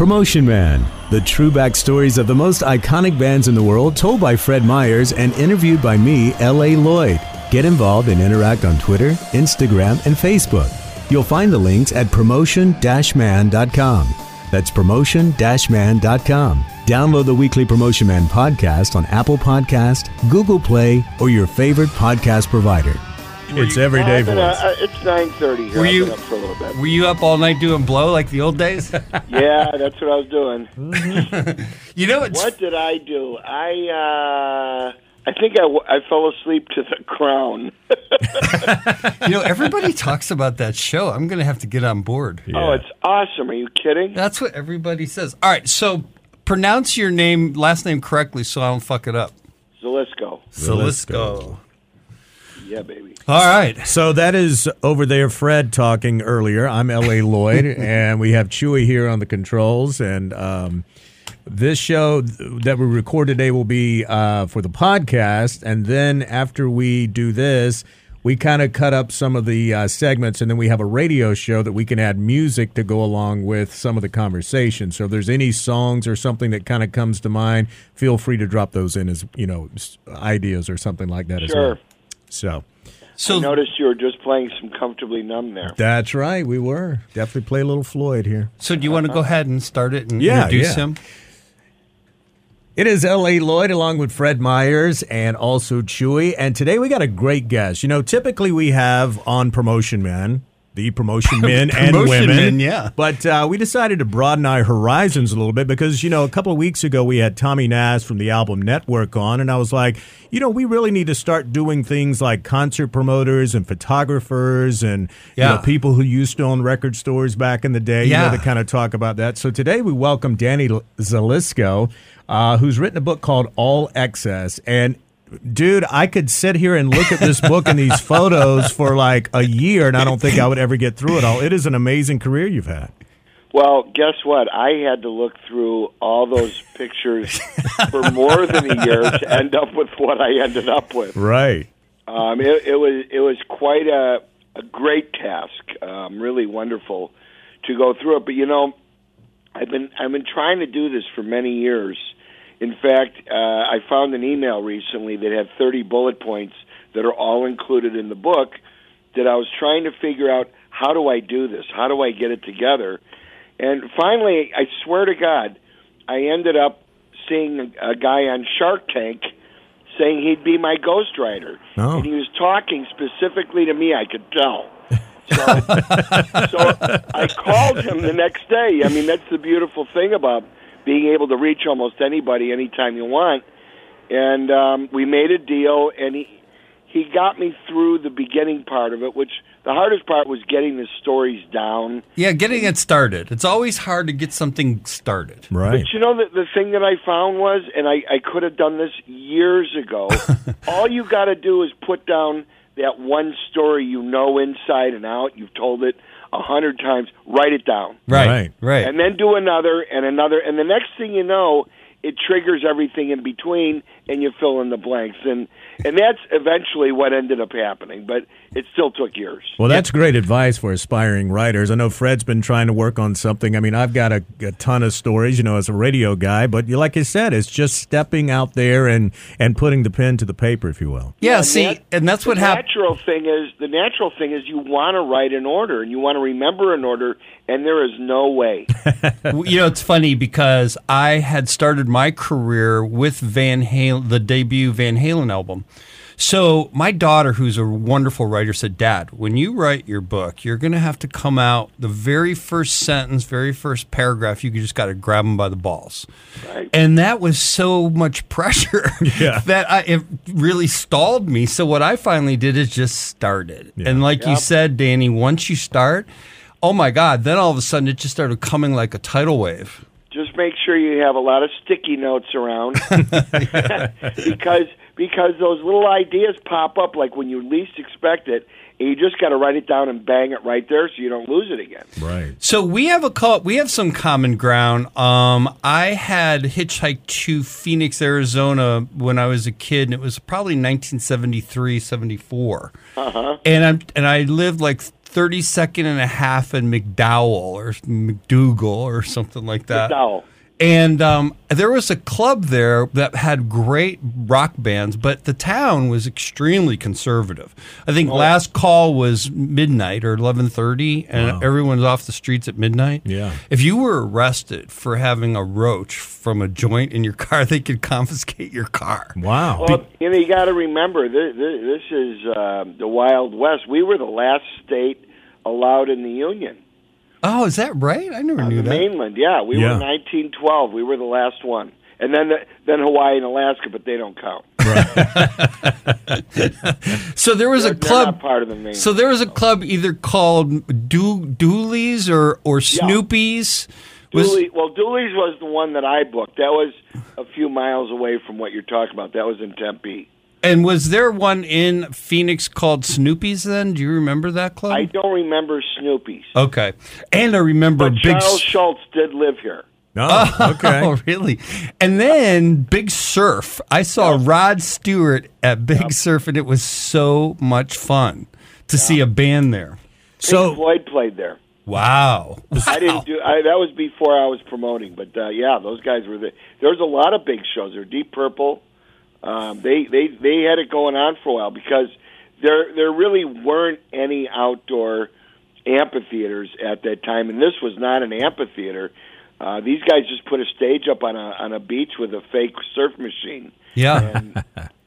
Promotion Man, the true backstories of the most iconic bands in the world, told by Fred Myers and interviewed by me, L.A. Lloyd. Get involved and interact on Twitter, Instagram, and Facebook. You'll find the links at promotion-man.com. That's promotion-man.com. Download the weekly Promotion Man podcast on Apple Podcast, Google Play, or your favorite podcast provider. It's everyday I've voice. uh, it's 9.30 here. Were I've you- been up for a little bit. Were you up all night doing blow like the old days? yeah, that's what I was doing. you know it's What did I do? I uh, I think I, w- I fell asleep to the crown. you know everybody talks about that show. I'm going to have to get on board. Oh, it's awesome. Are you kidding? That's what everybody says. All right, so pronounce your name last name correctly so I don't fuck it up. Zelisko. Zelisko. Yeah, baby. All right. So that is over there, Fred talking earlier. I'm L.A. Lloyd, and we have Chewy here on the controls. And um, this show that we record today will be uh, for the podcast. And then after we do this, we kind of cut up some of the uh, segments, and then we have a radio show that we can add music to go along with some of the conversation. So if there's any songs or something that kind of comes to mind, feel free to drop those in as you know ideas or something like that as Sure. well. So. So I noticed you were just playing some comfortably numb there. That's right. We were definitely play a little Floyd here. so do you want to go uh-huh. ahead and start it and Yeah, introduce yeah. him? It is L.A. Lloyd along with Fred Myers and also Chewy. And today we got a great guest. You know, typically we have on Promotion Man, the promotion men and women. men, yeah. But uh, we decided to broaden our horizons a little bit because, you know, a couple of weeks ago we had Tommy Nast from the Album Network on. And I was like, you know, we really need to start doing things like concert promoters and photographers and, you Yeah. know, people who used to own record stores back in the day, you Yeah. know, to kind of talk about that. So today we welcome Danny Zelisko, uh, who's written a book called All Excess. And dude, I could sit here and look at this book and these photos for like a year, and I don't think I would ever get through it all. It is an amazing career you've had. Well, guess what? I had to look through all those pictures for more than a year to end up with what I ended up with. Right. Um, it, it was it was quite a, a great task. Um, really wonderful to go through it. But you know, I've been I've been trying to do this for many years. In fact, uh, I found an email recently that had 30 bullet points that are all included in the book. That I was trying to figure out how do I do this? How do I get it together? And finally, I swear to God, I ended up seeing a, guy on Shark Tank saying he'd be my ghostwriter. Oh. And he was talking specifically to me, I could tell. So, so I called him the next day. I mean, that's the beautiful thing about being able to reach almost anybody anytime you want. And um, we made a deal, and he he got me through the beginning part of it, which the hardest part was getting the stories down. Yeah, getting it started. It's always hard to get something started. Right. But you know, the, the thing that I found was, and I, I could have done this years ago, all you got to do is put down that one story you know inside and out. You've told it a hundred times. Write it down. Right. Right. Right. And then do another and another. And the next thing you know, it triggers everything in between and you fill in the blanks. And, and that's eventually what ended up happening. But it still took years. Well, that's great advice for aspiring writers. I know Fred's been trying to work on something. I mean, I've got a, a ton of stories, you know, as a radio guy, but you, like I said, it's just stepping out there and, and putting the pen to the paper, if you will. yeah, and see, that- and that's what the happened. natural thing is the natural thing is you want to write in order and you want to remember in order and there is no way you know, it's funny because I had started my career with Van Halen, the debut Van Halen album. So my daughter, who's a wonderful writer, said, "Dad, when you write your book, you're going to have to come out the very first sentence, very first paragraph. You just got to grab them by the balls." Right. And that was so much pressure Yeah. that I, it really stalled me. So what I finally did is just started. And like you said, Danny, once you start, oh my God, then all of a sudden it just started coming like a tidal wave. just make sure you have a lot of sticky notes around because because those little ideas pop up like when you least expect it and you just got to write it down and bang it right there so you don't lose it again Right. So we have a call, we have some common ground. Um, I had hitchhiked to Phoenix, Arizona when I was a kid, and it was probably 1973, 74. Uh-huh. And I'm and I lived like 32nd and a half in McDowell or McDougal or something like that. McDowell. And um, there was a club there that had great rock bands, but the town was extremely conservative. I think last call was midnight or eleven thirty, and everyone's off the streets at midnight. Yeah. If you were arrested for having a roach from a joint in your car, they could confiscate your car. Wow. Well, you know, you got to remember this, this is uh, the Wild West. We were the last state allowed in the Union. Oh, is that right? I never On knew the that. mainland, yeah, we Yeah. were 1912. We were the last one, and then the, then Hawaii and Alaska, but they don't count. So there was They're, a they're club. not part of the mainland. So there was a club either called Do- Dooley's or or Snoopy's. Was, Dooley, well, Dooley's was the one that I booked. That was a few miles away from what you're talking about. That was in Tempe. And was there one in Phoenix called Snoopy's? Then do you remember that club? I don't remember Snoopy's, okay, and I remember but Big. Charles S- Schulz did live here. Oh, okay. Oh, really? And then Big Surf. I saw Rod Stewart at Big Surf, and it was so much fun to see a band there. So- Pink Floyd played there. Wow. I didn't do. I, that was before I was promoting, but uh, yeah, those guys were there. There was a lot of big shows. There, Deep Purple. Um, they they they had it going on for a while because there there really weren't any outdoor amphitheaters at that time, and this was not an amphitheater. Uh, these guys just put a stage up on a on a beach with a fake surf machine. Yeah.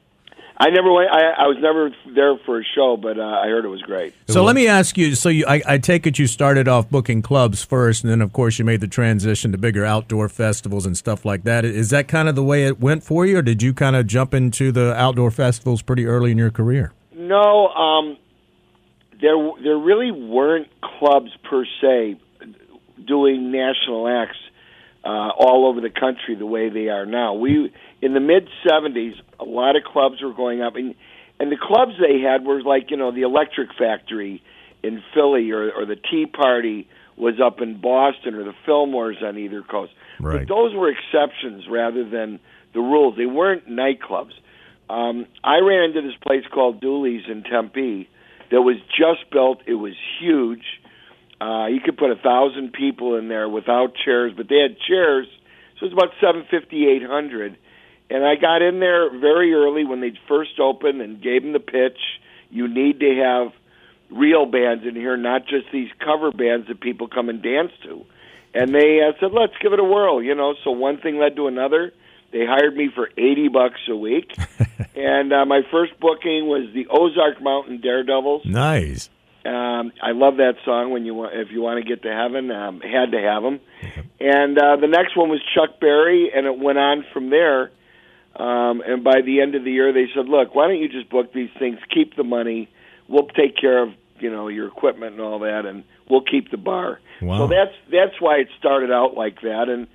I never went. I, I was never there for a show, but uh, I heard it was great. So let me ask you. So you, I, I take it you started off booking clubs first, and then of course you made the transition to bigger outdoor festivals and stuff like that. Is that kind of the way it went for you, or did you kind of jump into the outdoor festivals pretty early in your career? No, um, there there really weren't clubs per se doing national acts uh, all over the country the way they are now. We in the mid '70s, a lot of clubs were going up, and and the clubs they had were like you know the Electric Factory in Philly or or the Tea Party was up in Boston or the Fillmores on either coast. Right. But those were exceptions rather than the rules. They weren't nightclubs. Um, I ran into this place called Dooley's in Tempe that was just built. It was huge. Uh, you could put a thousand people in there without chairs, but they had chairs, so it was about seven fifty, eight hundred. And I got in there very early when they first opened and gave them the pitch. You need to have real bands in here, not just these cover bands that people come and dance to. And they uh, said, "Let's give it a whirl," you know. So one thing led to another. They hired me for eighty bucks a week, and uh, my first booking was the Ozark Mountain Daredevils. Nice. Um, I love that song. When you want, if you want to get to heaven, um, had to have them. And uh, the next one was Chuck Berry, and it went on from there. Um, and by the end of the year, they said, "Look, why don't you just book these things? Keep the money. We'll take care of you know your equipment and all that, and we'll keep the bar." Wow. So that's that's why it started out like that, and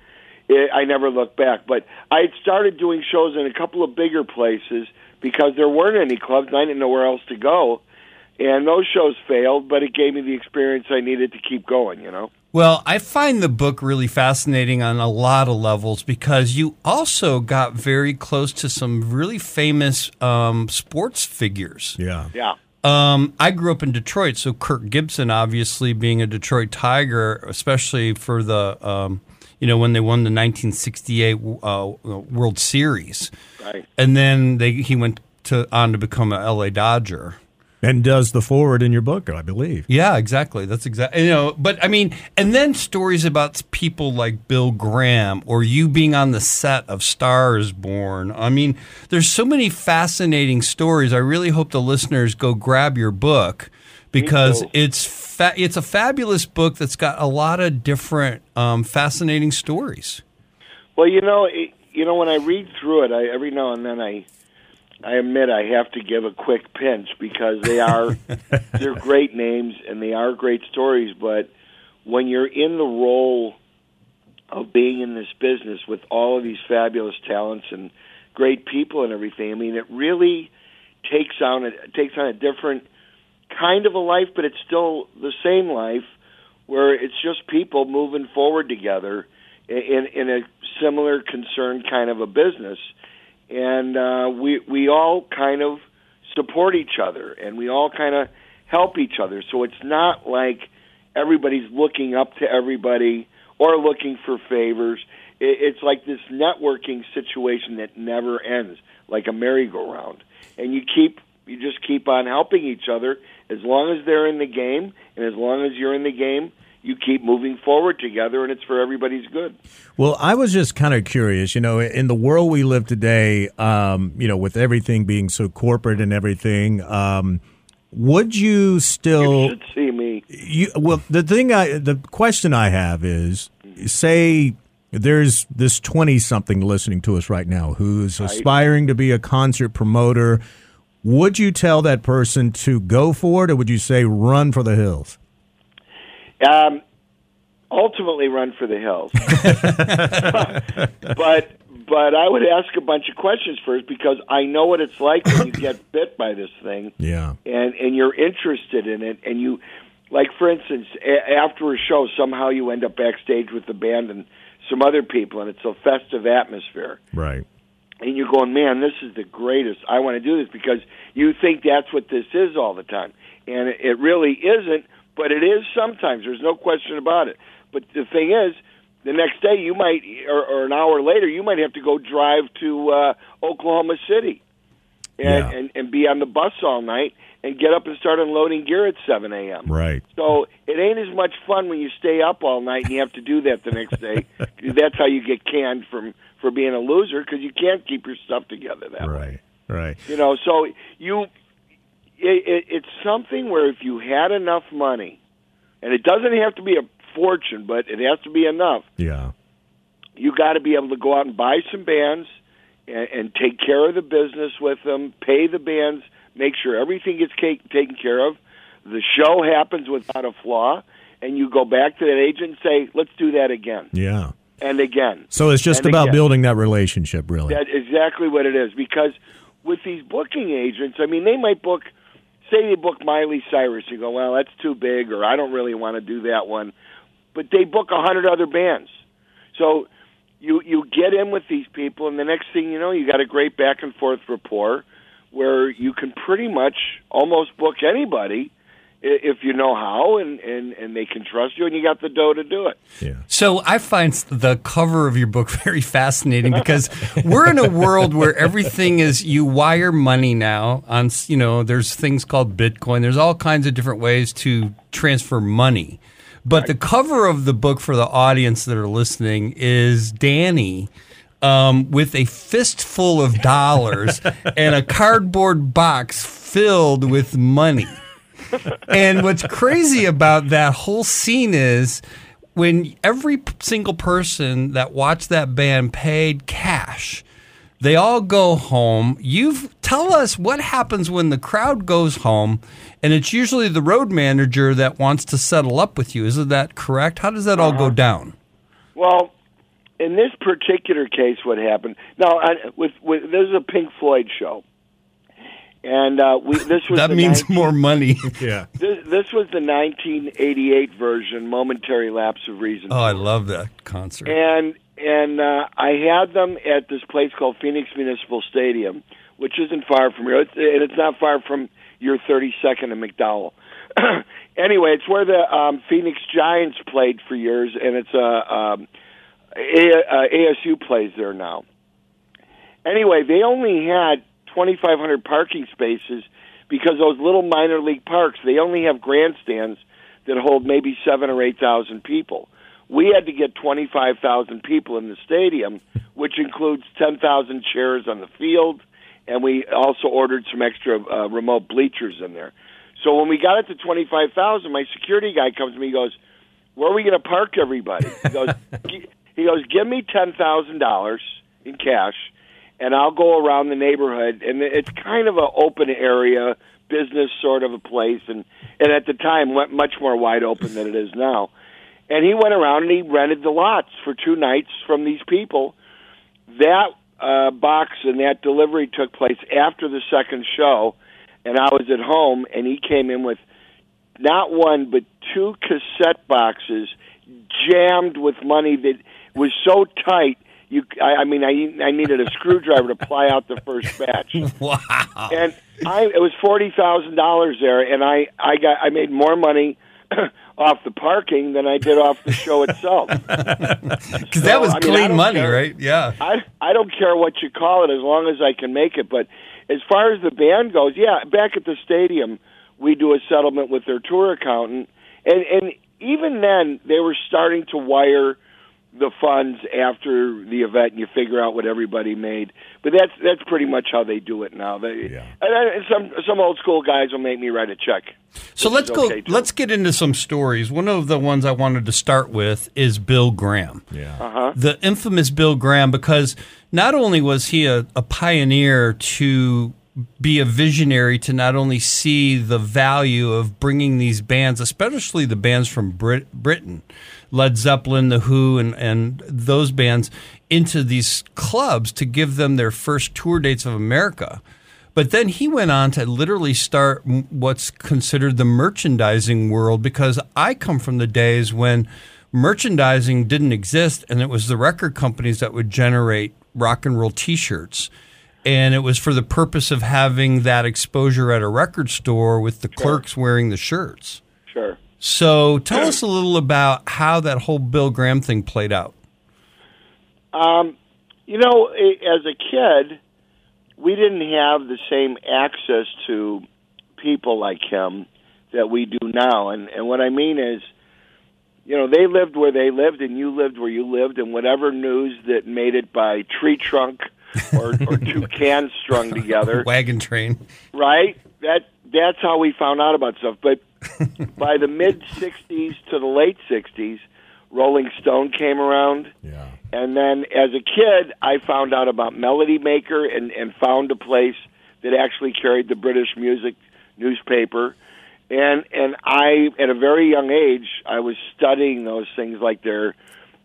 it, I never looked back. But I had started doing shows in a couple of bigger places because there weren't any clubs, and I didn't know where else to go. And those shows failed, but it gave me the experience I needed to keep going. You know. Well, I find the book really fascinating on a lot of levels because you also got very close to some really famous um, sports figures. Yeah. Yeah. Um, I grew up in Detroit, so Kirk Gibson, obviously being a Detroit Tiger, especially for the, um, you know, when they won the 1968 uh, World Series, Right. and then they he went to on to become a LA Dodger. And does the forward in your book, I believe. Yeah, exactly. That's exactly you know. But I mean, and then stories about people like Bill Graham or you being on the set of Stars Born. I mean, there's so many fascinating stories. I really hope the listeners go grab your book because it's fa- it's a fabulous book that's got a lot of different um, fascinating stories. Well, you know, it, you know, when I read through it, I, every now and then I, I admit I have to give a quick pinch because they are, they're great names and they are great stories. But when you're in the role of being in this business with all of these fabulous talents and great people and everything, I mean, it really takes on a, takes on a different kind of a life, but it's still the same life where it's just people moving forward together in in a similar concern kind of a business, and uh, we we all kind of support each other, and we all kind of help each other. So it's not like everybody's looking up to everybody or looking for favors. It, it's like this networking situation that never ends, like a merry-go-round. And you keep you just keep on helping each other as long as they're in the game and as long as you're in the game you keep moving forward together and it's for everybody's good. Well i was just kind of curious you know in the world we live today um, you know with everything being so corporate and everything um, would you still you should see me. You, well the thing i the question i have is say there's this 20 something listening to us right now who's aspiring to be a concert promoter. Would you tell that person to go for it or would you say run for the hills Um, ultimately, run for the hills. but but I would ask a bunch of questions first because I know what it's like when you get bit by this thing, yeah and and you're interested in it, and you like for instance, a- after a show, somehow you end up backstage with the band and some other people, and it's a festive atmosphere right and you're going, man, this is the greatest. I want to do this because you think that's what this is all the time, and it, it really isn't. But it is sometimes. There's no question about it. But the thing is, the next day you might, or, or an hour later, you might have to go drive to uh, Oklahoma City, and, Yeah. and and be on the bus all night and get up and start unloading gear at 7 a.m. right So it ain't as much fun when you stay up all night and you have to do that the next day. That's how you get canned from for being a loser because you can't keep your stuff together that way. right right You know, so you it, it, it's something where if you had enough money, and it doesn't have to be a fortune, but it has to be enough. yeah You got to be able to go out and buy some bands and, and take care of the business with them, pay the bands, make sure everything gets ca- taken care of. The show happens without a flaw, and you go back to that agent and say, "Let's do that again yeah and again." so it's just about again. building that relationship really That's exactly what it is. Because with these booking agents, I mean, they might book, say they book Miley Cyrus. You go, well, that's too big, or I don't really want to do that one. But they book a hundred other bands. So you you get in with these people, and the next thing you know, you got a great back and forth rapport, where you can pretty much almost book anybody if you know how, and and and they can trust you, and you got the dough to do it. yeah So I find the cover of your book very fascinating because we're in a world where everything is you wire money now on you know there's things called Bitcoin. There's all kinds of different ways to transfer money. But the cover of the book for the audience that are listening is Danny um, with a fistful of dollars and a cardboard box filled with money. And what's crazy about that whole scene is when every single person that watched that band paid cash, they all go home. You tell us what happens when the crowd goes home, and it's usually the road manager that wants to settle up with you. Isn't that correct? How does that all go uh-huh. down? Well, in this particular case, what happened? Now, I, with, with this is a Pink Floyd show, and uh, we this was That the means 19 more money. yeah This, this was the 1988 version, "Momentary Lapse of Reason," Oh, I love that concert. and and uh, I had them at this place called Phoenix Municipal Stadium, which isn't far from here, it's, and it's not far from your 32nd and McDowell. anyway, it's where the um, Phoenix Giants played for years, and it's a um, a, uh, ASU plays there now. Anyway, they only had 2,500 parking spaces because those little minor league parks they only have grandstands that hold maybe seven or eight thousand people. We had to get 25,000 people in the stadium, which includes 10,000 chairs on the field, and we also ordered some extra uh, remote bleachers in there. So when we got it to 25,000, my security guy comes to me and goes, "Where are we going to park everybody?" He goes, "He goes, give me ten thousand dollars in cash, and I'll go around the neighborhood, and it's kind of an open area, business sort of a place, and and at the time went much more wide open than it is now." And he went around and he rented the lots for two nights from these people. That uh, box and that delivery took place after the second show, and I was at home, and he came in with not one but two cassette boxes jammed with money that was so tight you, I, I mean, I I needed a screwdriver to ply out the first batch. Wow. and I it was forty thousand dollars there, and I I got I made more money off the parking than I did off the show itself. Because that was I mean, clean money, care. right? Yeah. I I don't care what you call it as long as I can make it. But as far as the band goes, yeah, back at the stadium, we do a settlement with their tour accountant, and and even then they were starting to wire the funds after the event, and you figure out what everybody made. But that's that's pretty much how they do it now. They, Yeah. and, and some some old school guys will make me write a check. So let's is go. okay, too. let's get into some stories. One of the ones I wanted to start with is Bill Graham. Yeah. Uh-huh. the infamous Bill Graham, because not only was he a, a pioneer to be a visionary to not only see the value of bringing these bands, especially the bands from Brit- Britain, Led Zeppelin, The Who, and, and those bands, into these clubs to give them their first tour dates of America. But then he went on to literally start what's considered the merchandising world because I come from the days when merchandising didn't exist and it was the record companies that would generate rock and roll t-shirts and it was for the purpose of having that exposure at a record store with the clerks wearing the shirts. Sure. So tell us a little about how that whole Bill Graham thing played out. Um, you know, as a kid, we didn't have the same access to people like him that we do now. And and what I mean is, you know, they lived where they lived, and you lived where you lived, and whatever news that made it by tree trunk or, or two cans strung together, Wagon train. right? That that's how we found out about stuff. But by the mid '60s to the late '60s, Rolling Stone came around. Yeah. And then as a kid, I found out about Melody Maker and, and found a place that actually carried the British music newspaper. And and I at a very young age I was studying those things like they're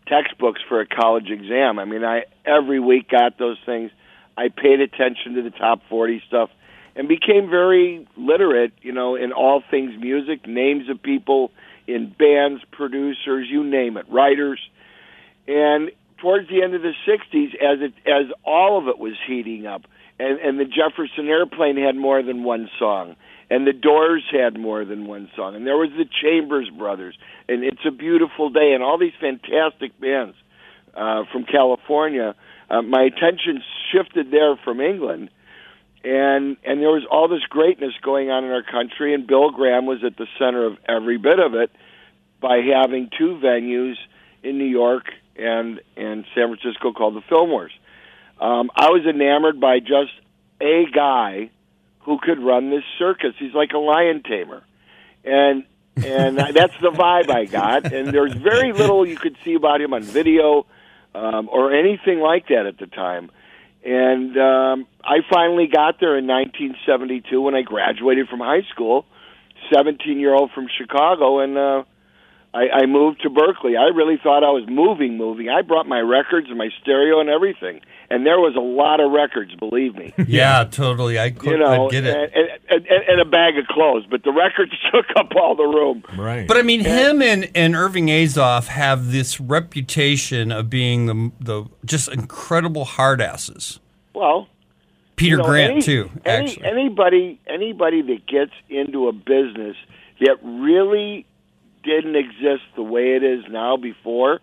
textbooks for a college exam. I mean I every week got those things. I paid attention to the top 40 stuff and became very literate, you know, in all things music, names of people in bands, producers, you name it, writers. And towards the end of the '60s, as it as all of it was heating up, and and the Jefferson Airplane had more than one song, and the Doors had more than one song, and there was the Chambers Brothers, and It's a Beautiful Day, and all these fantastic bands uh, from California. Uh, my attention shifted there from England, and and there was all this greatness going on in our country, and Bill Graham was at the center of every bit of it by having two venues in New York and and San Francisco called the Fillmores. Um, I was enamored by just a guy who could run this circus. He's like a lion tamer, and and that's the vibe I got. And there's very little you could see about him on video um, or anything like that at the time. And um, I finally got there in 1972 when I graduated from high school. 17 year old from Chicago, and uh, I, I moved to Berkeley. I really thought I was moving, moving. I brought my records and my stereo and everything, and there was a lot of records. Believe me, Yeah, totally. I could you know, get it. And, and, and, and a bag of clothes, but the records took up all the room. Right. But I mean, him and, and Irving Azoff have this reputation of being the the just incredible hardasses. Well, Peter you know, Grant any- too, any- actually. anybody anybody that gets into a business that really didn't exist the way it is now before.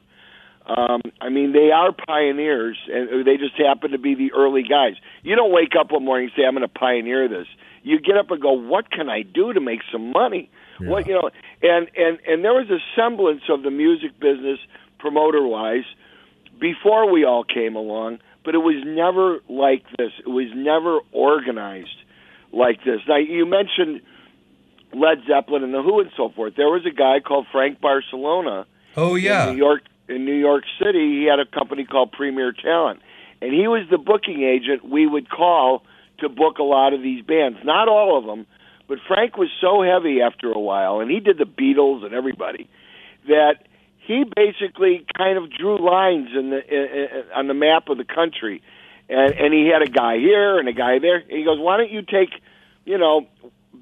Um, I mean, they are pioneers, and they just happen to be the early guys. You don't wake up one morning and say, "I'm going to pioneer this." You get up and go, "What can I do to make some money?" What you know, and and and there was a semblance of the music business, promoter wise, before we all came along, but it was never like this. It was never organized like this. Now, you mentioned Led Zeppelin and the Who and so forth. There was a guy called Frank Barsalona oh yeah, in New York. In New York City, he had a company called Premier Talent, and he was the booking agent we would call to book a lot of these bands. Not all of them, but Frank was so heavy after a while, and he did the Beatles and everybody that he basically kind of drew lines in the in, in, on the map of the country, and and he had a guy here and a guy there. And he goes, "Why don't you take, you know,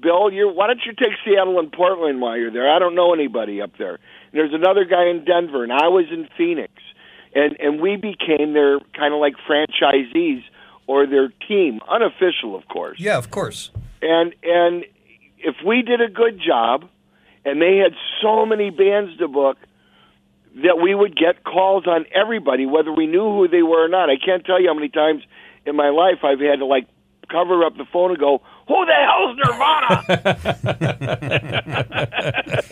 Bill? You why don't you take Seattle and Portland while you're there? I don't know anybody up there. And there's another guy in Denver, and I was in Phoenix, and and we became their kind of like franchisees or their team, unofficial, of course. Yeah, of course. And and if we did a good job, and they had so many bands to book that we would get calls on everybody, whether we knew who they were or not. I can't tell you how many times in my life I've had to like cover up the phone and go, "Who the hell's Nirvana?"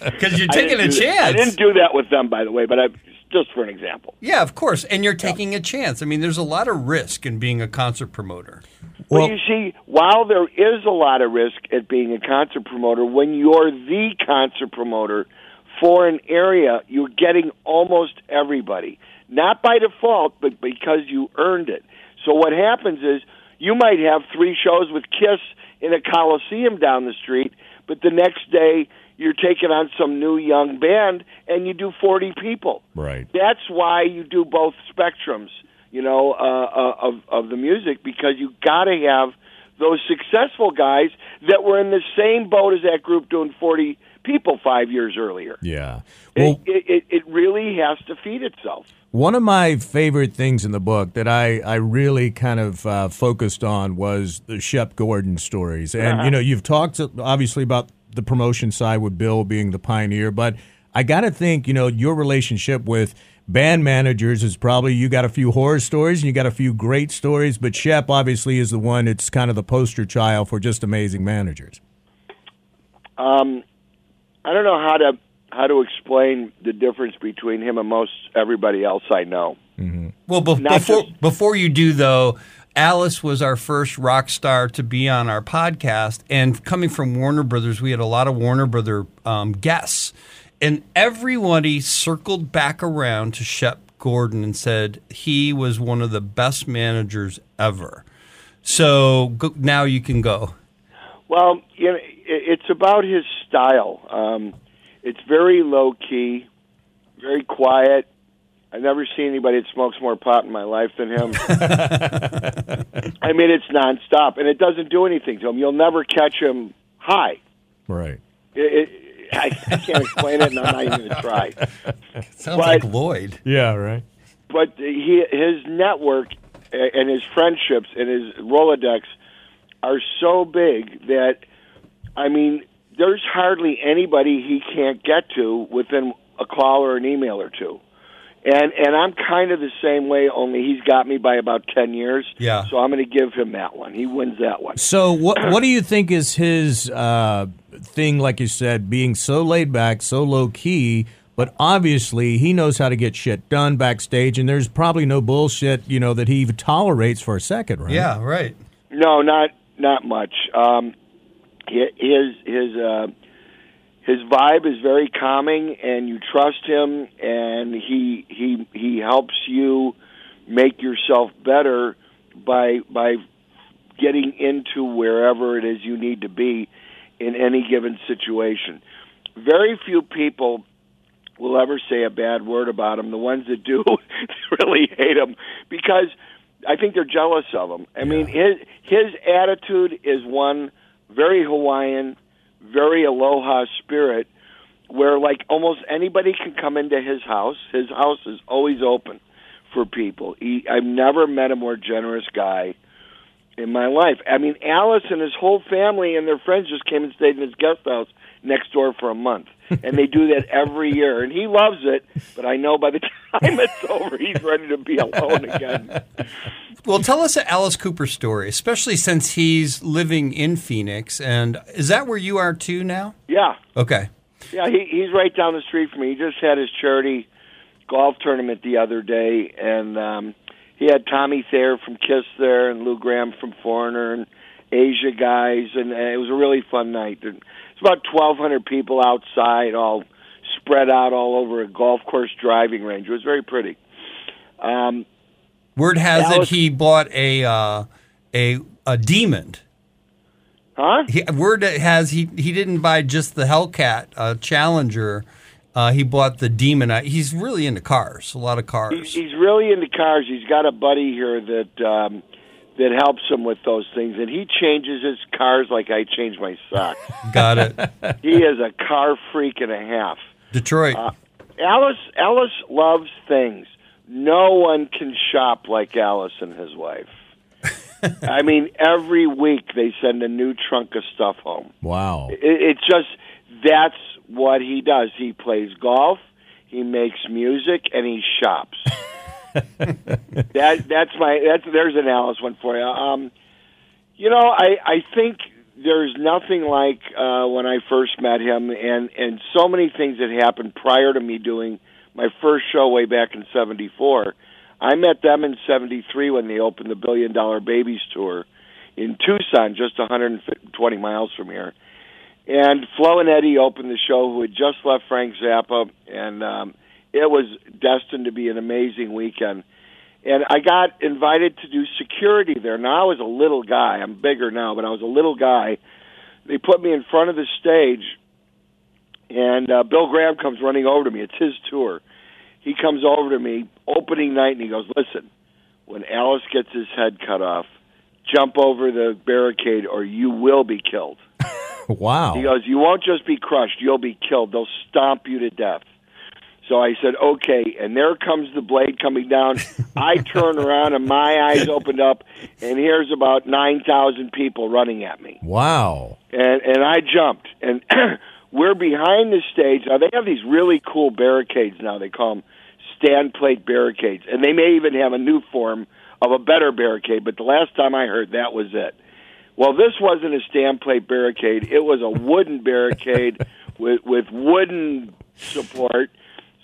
Because you're taking a do that- chance. I didn't do that with them, by the way, but I just for an example. Yeah, of course. And you're taking a chance. I mean, there's a lot of risk in being a concert promoter. Well, Well- you see, while there is a lot of risk at being a concert promoter, when you're the concert promoter for an area, you're getting almost everybody. Not by default, but because you earned it. So what happens is you might have three shows with Kiss in a coliseum down the street, but the next day you're taking on some new young band and you do 40 people. Right. That's why you do both spectrums, you know, uh, uh, of of the music because you got to have those successful guys that were in the same boat as that group doing 40 people 5 years earlier. Yeah. Well, it, it, it really has to feed itself. One of my favorite things in the book that I, I really kind of uh, focused on was the Shep Gordon stories. And, you know, you've talked obviously about the promotion side with Bill being the pioneer, but I got to think, you know, your relationship with band managers is probably you got a few horror stories and you got a few great stories, but Shep obviously is the one that's kind of the poster child for just amazing managers. Um, I don't know how to how to explain the difference between him and most everybody else I know. Well, be- before just- before you do though, Alice was our first rock star to be on our podcast, and coming from Warner Brothers, we had a lot of Warner Brother um, guests, and everybody circled back around to Shep Gordon and said he was one of the best managers ever. So go, now you can go. Well, you know, it's about his style. Um, it's very low key, very quiet. I've never seen anybody that smokes more pot in my life than him. I mean, it's nonstop, and it doesn't do anything to him. You'll never catch him high. Right. It, it, I, I can't explain it, and I'm not even going to try. Sounds But- like Lloyd. Yeah, right. but he his network and his friendships and his Rolodex are so big that I mean there's hardly anybody he can't get to within a call or an email or two. And and I'm kind of the same way only he's got me by about 10 years. Yeah. So I'm going to give him that one. He wins that one. So what what do you think is his uh, thing? Like you said, being so laid back, so low key, but obviously he knows how to get shit done backstage, and there's probably no bullshit, you know, that he tolerates for a second, right? Yeah, right. No, not not much. Um, hi- his his uh, his vibe is very calming, and you trust him, and he he he helps you make yourself better by by getting into wherever it is you need to be in any given situation. Very few people will ever say a bad word about him. The ones that do really hate him because I think they're jealous of him. I mean, his his attitude is one very Hawaiian, very aloha spirit, where like almost anybody can come into his house. His house is always open for people. He, I've never met a more generous guy in my life. I mean, Alice and his whole family and their friends just came and stayed in his guest house next door for a month. And they do that every year. And he loves it, but I know by the time it's over, he's ready to be alone again. Well, tell us an Alice Cooper story, especially since he's living in Phoenix. And is that where you are too now? Yeah. Okay. Yeah, he, he's right down the street from me. He just had his charity golf tournament the other day, and um, he had Tommy Thayer from Kiss there, and Lou Gramm from Foreigner, and Asia guys, and uh, it was a really fun night. And It's about twelve hundred people outside, all spread out all over a golf course driving range. It was very pretty. Um, Word has Alice- it he bought a uh, a a demon. huh? He, word has he he didn't buy just the Hellcat uh, Challenger. Uh, he bought the demon. Uh, He's really into cars, a lot of He's, cars. he's really into cars. He's got a buddy here that um, that helps him with those things, and he changes his cars like I change my socks. Got it. he is a car freak and a half. Detroit. Uh, Alice Alice loves things. no one can shop like Alice and his wife. I mean, every week they send a new trunk of stuff home. Wow. It, it's just that's what he does. He plays golf, he makes music, and he shops. that that's my that's there's an Alice one for you. Um, you know, I I think there's nothing like uh, when I first met him, and and so many things that happened prior to me doing my first show way back in '74. I met them in '73 when they opened the Billion Dollar Babies tour in Tucson, just 120 miles from here. And Flo and Eddie opened the show, who had just left Frank Zappa, and um, it was destined to be an amazing weekend. And I got invited to do security there. Now I was a little guy. I'm bigger now, but I was a little guy. They put me in front of the stage, and uh, Bill Graham comes running over to me. It's his tour. He comes over to me opening night, and he goes, "Listen, when Alice gets his head cut off, jump over the barricade, or you will be killed." Wow. He goes, "You won't just be crushed; you'll be killed. They'll stomp you to death." So I said, "Okay." And there comes the blade coming down. I turn around, and my eyes opened up, and here's about nine thousand people running at me, Wow. and and I jumped, and we're behind the stage. Now they have these really cool barricades now. They call them stand plate barricades, and they may even have a new form of a better barricade. But the last time I heard, that was it. Well, this wasn't a stand plate barricade. It was a wooden barricade with with wooden support.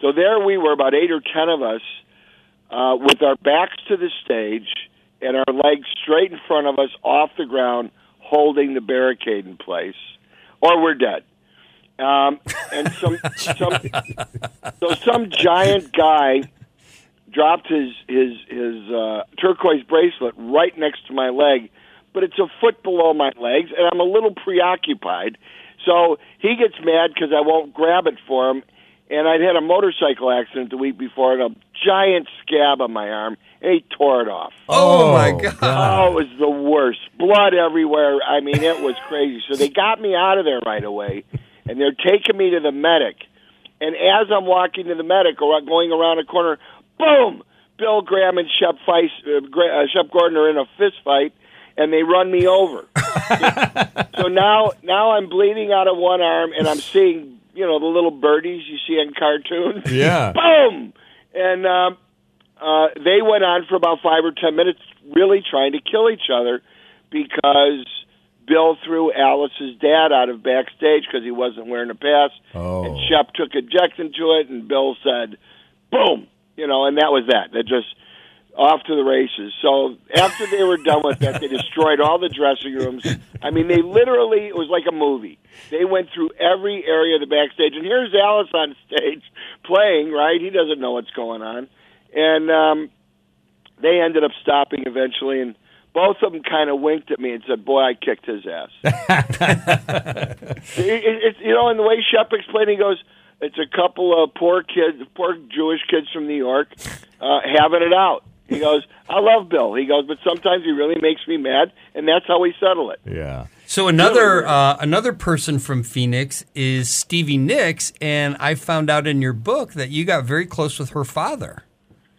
So there we were, about eight or ten of us, uh, with our backs to the stage and our legs straight in front of us, off the ground, holding the barricade in place, or we're dead. Um, and some some so some giant guy dropped his his his uh, turquoise bracelet right next to my leg, but it's a foot below my legs, and I'm a little preoccupied. So he gets mad because I won't grab it for him, and I'd had a motorcycle accident the week before, and a giant scab on my arm, and he tore it off. Oh, my God. Oh, it was the worst. Blood everywhere. I mean, it was crazy. So they got me out of there right away, and they're taking me to the medic. And as I'm walking to the medic or going around a corner, boom! Bill Graham and Shep, Feist, uh, Gra- uh, Shep Gordon are in a fist fight, and they run me over. so now, now I'm bleeding out of one arm, and I'm seeing, you know, the little birdies you see in cartoons. Yeah. Boom! And um, uh, they went on for about five or ten minutes, really trying to kill each other because Bill threw Alice's dad out of backstage because he wasn't wearing a pass, Oh. and Shep took objection to it, and Bill said, "Boom!" You know, and that was that. That just off to the races. So after they were done with that, they destroyed all the dressing rooms. I mean, they literally it was like a movie. They went through every area of the backstage, and here's Alice on stage playing. Right, he doesn't know what's going on, and um, they ended up stopping eventually, and both of them kind of winked at me and said, "Boy, I kicked his ass." it, it, it's you know, and the way Shep explained, it, he goes, "It's a couple of poor kids, poor Jewish kids from New York, uh, having it out." He goes, "I love Bill." He goes, "But sometimes he really makes me mad, and that's how we settle it." Yeah. So another uh, another person from Phoenix is Stevie Nicks, and I found out in your book that you got very close with her father.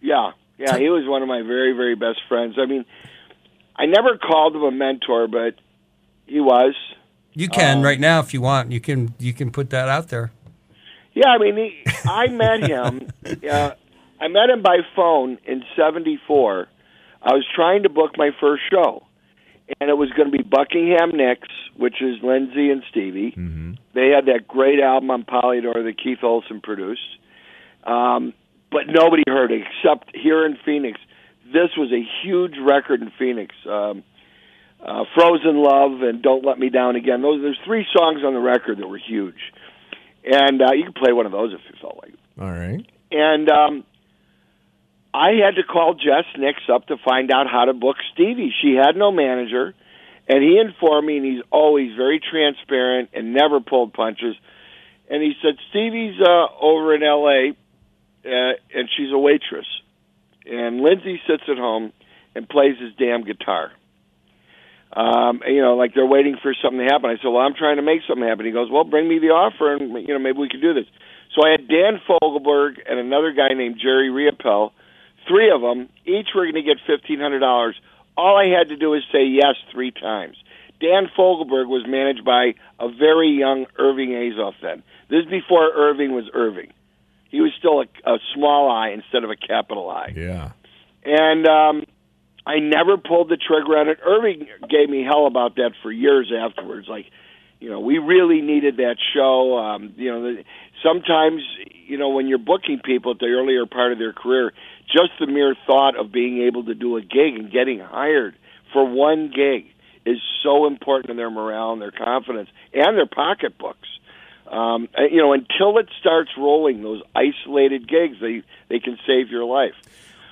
Yeah, yeah, he was one of my very, very best friends. I mean, I never called him a mentor, but he was. You can Um, right now if you want. You can you can put that out there. Yeah, I mean, he, I met him. Uh, I met him by phone in '74. I was trying to book my first show, and it was going to be Buckingham Nicks, which is Lindsay and Stevie. Mm-hmm. They had that great album on Polydor that Keith Olsen produced, um, but nobody heard it except here in Phoenix. This was a huge record in Phoenix. Um, uh, "Frozen Love" and "Don't Let Me Down Again." Those there's three songs on the record that were huge, and uh, you could play one of those if you felt like. it. All right. And um, I had to call Jess Nicks up to find out how to book Stevie. She had no manager, and he informed me, and he's always very transparent and never pulled punches. And he said Stevie's uh, over in L.A. Uh, and she's a waitress, and Lindsay sits at home and plays his damn guitar. Um, you know, like they're waiting for something to happen. I said, "Well, I'm trying to make something happen." He goes, "Well, bring me the offer, and you know, maybe we can do this." So I had Dan Fogelberg and another guy named Jerry Riopelle three of them. Each were going to get fifteen hundred dollars. All I had to do was say yes three times. Dan Fogelberg was managed by a very young Irving Azoff then. This is before Irving was Irving. He was still a, a small I instead of a capital I. Yeah. And um, I never pulled the trigger on it. Irving gave me hell about that for years afterwards. Like, you know, we really needed that show. Um, you know, the, sometimes, you know, when you're booking people at the earlier part of their career, just the mere thought of being able to do a gig and getting hired for one gig is so important in their morale and their confidence and their pocketbooks. Um, you know, until it starts rolling, those isolated gigs, they they can save your life.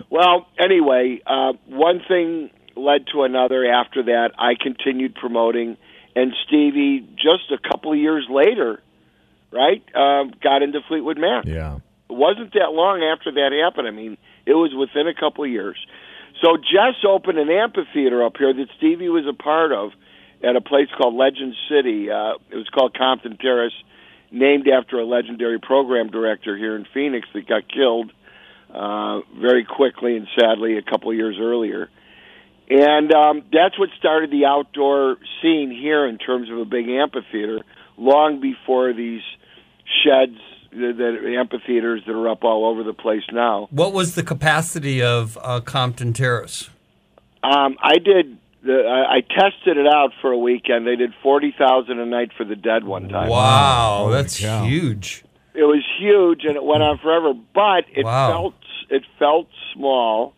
Well, anyway, uh, one thing led to another. After that, I continued promoting, and Stevie, just a couple of years later, right, uh, got into Fleetwood Mac. Yeah. It wasn't that long after that happened. I mean, it was within a couple of years. So Jess opened an amphitheater up here that Stevie was a part of at a place called Legend City. Uh, it was called Compton Terrace, named after a legendary program director here in Phoenix that got killed uh, very quickly and sadly a couple of years earlier. And um, that's what started the outdoor scene here in terms of a big amphitheater, long before these sheds, the, the amphitheaters that are up all over the place now. What was the capacity of uh, Compton Terrace? Um, I did. The, I, I tested it out for a weekend. They did forty thousand a night for the dead one time. Wow, Holy that's cow. huge. It was huge, and it went on forever. But it Wow. felt it felt small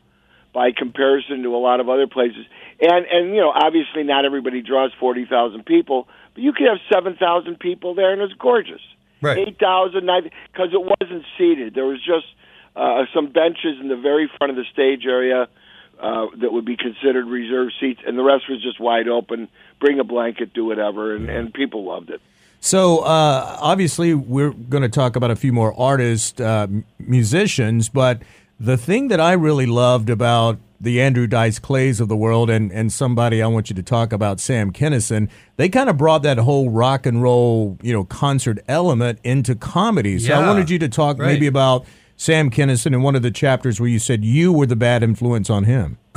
by comparison to a lot of other places. And and you know, obviously, not everybody draws forty thousand people, but you could have seven thousand people there, and it's gorgeous. Right. Eight thousand, because it wasn't seated. There was just uh, some benches in the very front of the stage area uh, that would be considered reserved seats, and the rest was just wide open. Bring a blanket, do whatever, and, and people loved it. So uh, obviously, we're going to talk about a few more artists, uh, musicians, but the thing that I really loved about the Andrew Dice Clays of the world, and and somebody I want you to talk about, Sam Kinison, they kind of brought that whole rock and roll, you know, concert element into comedy. So I wanted you to talk Right. maybe about Sam Kinison in one of the chapters where you said you were the bad influence on him.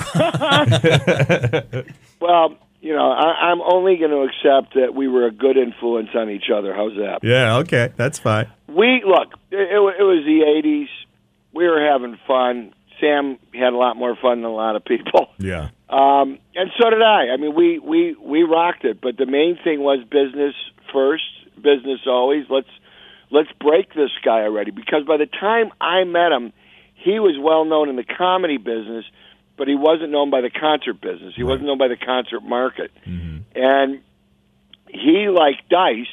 Well, you know, I, I'm only going to accept that we were a good influence on each other. How's that? Yeah, okay, that's fine. We look. It, it, it was the '80s. We were having fun. Sam had a lot more fun than a lot of people, Yeah, um, and so did I. I mean, we we we rocked it. But the main thing was business first. Business always. Let's let's break this guy already. Because by the time I met him, he was well known in the comedy business, but he wasn't known by the concert business. He wasn't known by the concert market. And he, like Dice,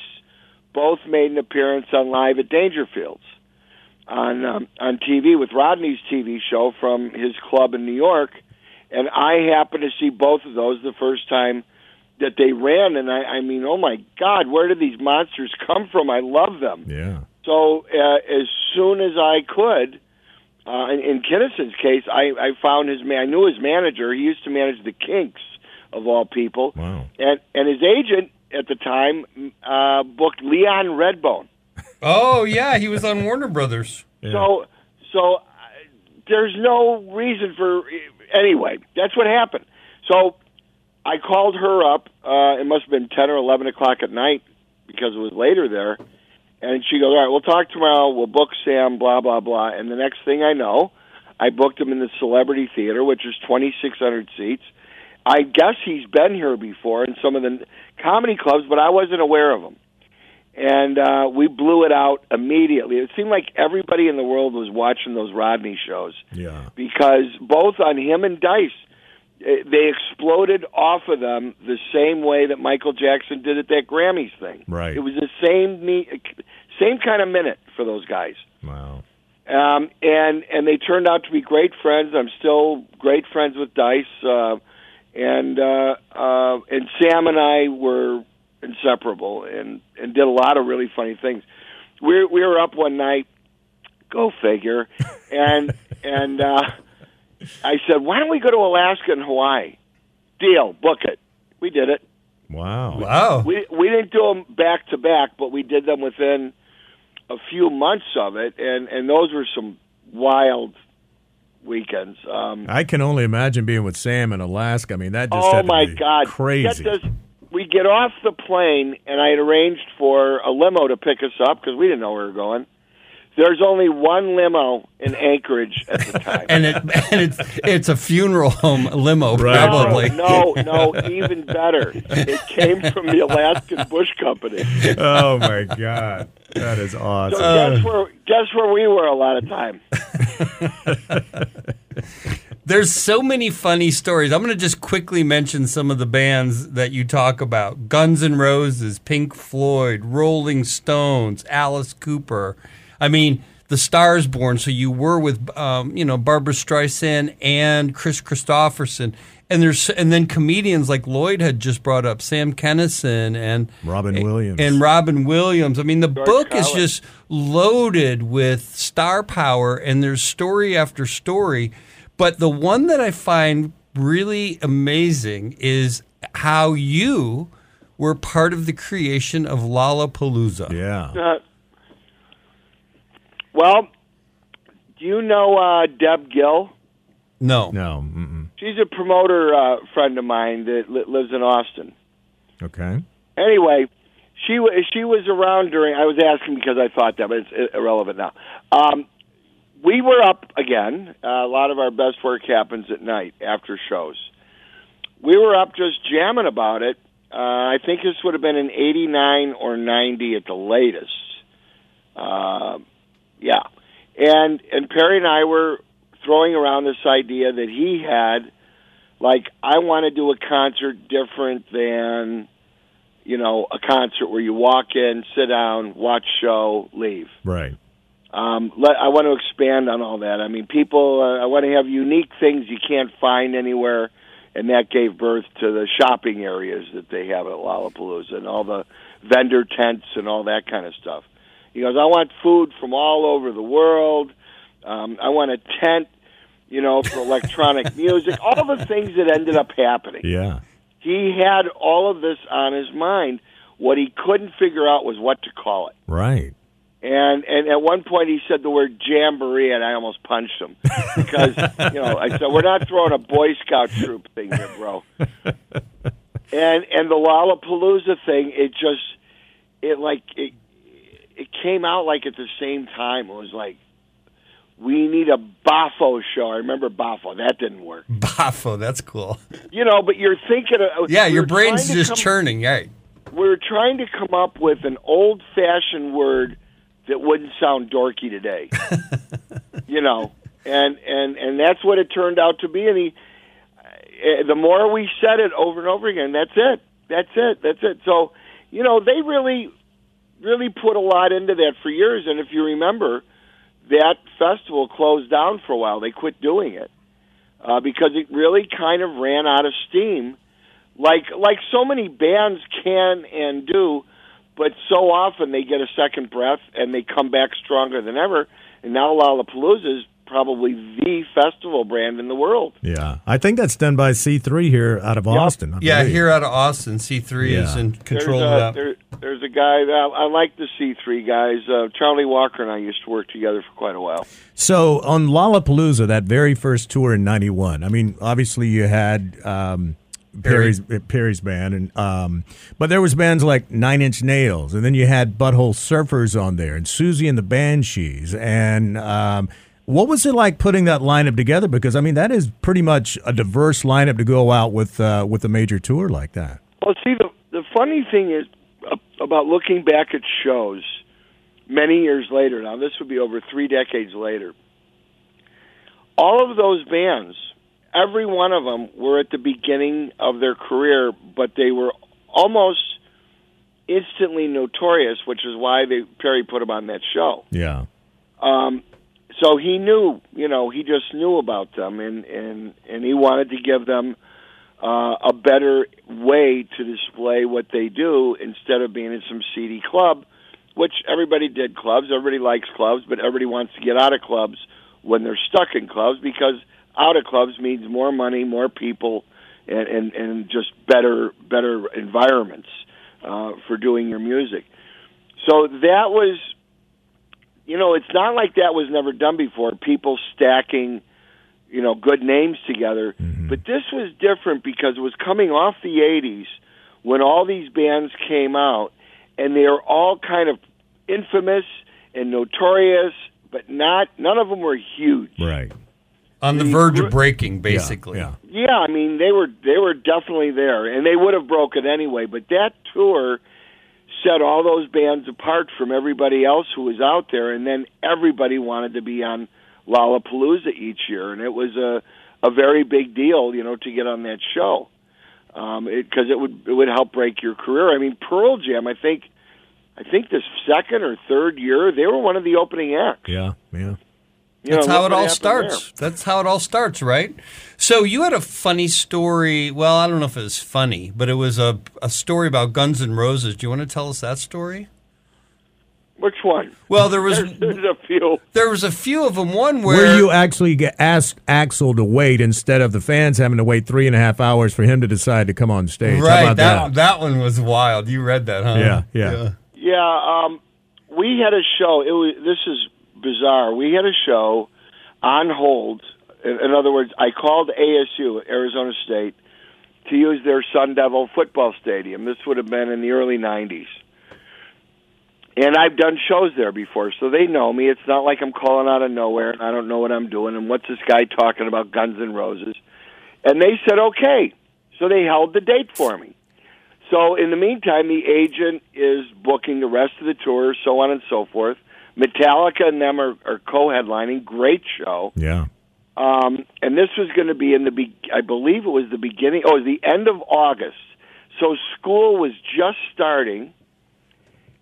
both made an appearance on Live at Dangerfields on um, on TV with Rodney's TV show from his club in New York. And I happened to see both of those the first time that they ran. And I, I mean, oh my God, where did these monsters come from? I love them. yeah. So uh, as soon as I could, uh, in, in Kinison's case, I, I found his man. I knew his manager. He used to manage the Kinks of all people, Wow. and and his agent at the time uh, booked Leon Redbone. Oh yeah, he was on Warner Brothers. So so uh, there's no reason for anyway. That's what happened. So I called her up. Uh, it must have been ten or eleven o'clock at night because it was later there. And she goes, "All right, we'll talk tomorrow. We'll book Sam. Blah blah blah." And the next thing I know, I booked him in the Celebrity Theater, which is twenty six hundred seats. I guess he's been here before in some of the comedy clubs, but I wasn't aware of him. And uh, we blew it out immediately. It seemed like everybody in the world was watching those Rodney shows Yeah. because both on him and Dice, eh, they exploded off of them the same way that Michael Jackson did at that Grammys thing. Right. It was the same me, same kind of minute for those guys. Wow. Um, and and they turned out to be great friends. I'm still great friends with Dice, uh, and uh, uh, and Sam and I were inseparable, and and did a lot of really funny things. We we were up one night, go figure, and and uh, I said, why don't we go to Alaska and Hawaii? Deal, book it. We did it. Wow. Wow. We we didn't do them back to back, but we did them within a few months of it, and and those were some wild, weekends. Um, I can only imagine being with Sam in Alaska. I mean, that just oh had to my be God! crazy. Get this. We get off the plane, and I had arranged for a limo to pick us up because we didn't know where we were going. There's only one limo in Anchorage at the time. and it and it's it's a funeral home limo Right. probably. No, no, no, even better. It came from the Alaskan Bush Company. oh my God, that is awesome! So awesome. guess where guess where we were a lot of time. There's so many funny stories. I'm going to just quickly mention some of the bands that you talk about: Guns N' Roses, Pink Floyd, Rolling Stones, Alice Cooper. I mean, The Stars Born. So you were with, um, you know, Barbra Streisand and Kris Kristofferson, and there's and then comedians like Lloyd had just brought up Sam Kinison and Robin Williams. and Robin Williams. I mean, the book is just loaded with star power, and there's story after story. But the one that I find really amazing is how you were part of the creation of Lollapalooza. yeah. Uh, well, do you know uh, Deb Gill? No. No. Mm-mm. She's a promoter uh, friend of mine that li- lives in Austin. Okay. Anyway, she wa she was around during. I was asking because I thought that, but it's irrelevant now. Um, we were up again. Uh, a lot of our best work happens at night after shows. We were up just jamming about it. Uh, I think this would have been in '89 or '90 at the latest. Uh, yeah, and and Perry and I were throwing around this idea that he had, like, I want to do a concert different than you know, a concert where you walk in, sit down, watch show, leave. Right. Um, let, I want to expand on all that. I mean, people, uh, I want to have unique things you can't find anywhere, and that gave birth to the shopping areas that they have at Lollapalooza and all the vendor tents and all that kind of stuff. He goes, I want food from all over the world. Um, I want a tent, you know, for electronic music. All the things that ended up happening Yeah. he had all of this on his mind. What he couldn't figure out was what to call it. Right. And and at one point he said the word jamboree, and I almost punched him because you know I said we're not throwing a Boy Scout troop thing here, bro. And and the Lollapalooza thing, it just it like it it came out like at the same time. It was like we need a Bafo show. I remember Bafo. That didn't work. Bafo, that's cool. You know, but you're thinking of Yeah, we your brain's just come- churning. Right. We are trying to come up with an old fashioned word that wouldn't sound dorky today. you know, and and and that's what it turned out to be. And he, uh, the more we said it over and over again, that's it, that's it, that's it. So, you know, they really, really put a lot into that for years. And if you remember, that festival closed down for a while. They quit doing it uh, because it really kind of ran out of steam like like so many bands can and do, but so often they get a second breath and they come back stronger than ever. And now Lollapalooza is probably the festival brand in the world. Yeah. I think that's done by C3 here out of Austin. I Yeah, believe. here out of Austin, C3 is in control there's of a, that. there, there's a guy that I like the C3 guys. Uh, Charlie Walker and I used to work together for quite a while. So on Lollapalooza, that very first tour in '91. I mean, obviously you had um, Perry's Perry's band, and um, but there was bands like Nine Inch Nails, and then you had Butthole Surfers on there, and Siouxsie and the Banshees, and um, what was it like putting that lineup together? Because I mean, that is pretty much a diverse lineup to go out with uh, with a major tour like that. Well, see, the the funny thing is uh, about looking back at shows many years later. Now, this would be over three decades later. All of those bands, every one of them, were at the beginning of their career, but they were almost instantly notorious, which is why they Perry put them on that show. Yeah, Um, so he knew, you know, he just knew about them, and and and he wanted to give them uh, a better way to display what they do instead of being in some seedy club, which everybody did clubs. Everybody likes clubs, but everybody wants to get out of clubs when they're stuck in clubs because out of clubs means more money, more people, and and, and just better better environments uh, for doing your music. So that was you know, it's not like that was never done before. People stacking you know, good names together. Mm-hmm. But this was different because it was coming off the '80s when all these bands came out, and they were all kind of infamous and notorious, but not none of them were huge. Right. On the verge of breaking, basically. Yeah. Yeah, I mean they were they were definitely there, and they would have broken anyway. But that tour set all those bands apart from everybody else who was out there, and then everybody wanted to be on Lollapalooza each year, and it was a a very big deal, you know, to get on that show because um, it, it would it would help break your career. I mean, Pearl Jam, I think. I think the second or third year they were one of the opening acts. Yeah. Yeah. You That's know, how it all happened starts. That's how it all starts, right? So you had a funny story. Well, I don't know if it was funny, but it was a, a story about Guns N' Roses. Do you want to tell us that story? Which one? Well, there was There's, there's a few. there was a few of them. One where, Where you actually asked Axl to wait instead of the fans having to wait three and a half hours for him to decide to come on stage. How right about that, that? that one was wild. You read that, huh? Yeah, yeah. Yeah, um, we had a show. It was this is bizarre. We had a show on hold. In, other words, I called ASU, Arizona State, to use their Sun Devil football stadium. This would have been in the early '90s, and I've done shows there before, so they know me. It's not like I'm calling out of nowhere and I don't know what I'm doing. And what's this guy talking about Guns N' Roses? And they said okay, so they held the date for me. So in the meantime, the agent is booking the rest of the tour, so on and so forth. Metallica and them are, are co-headlining. Great show. Yeah. Um, and this was going to be in the, be- I believe it was the beginning, oh, it was the end of August. So school was just starting.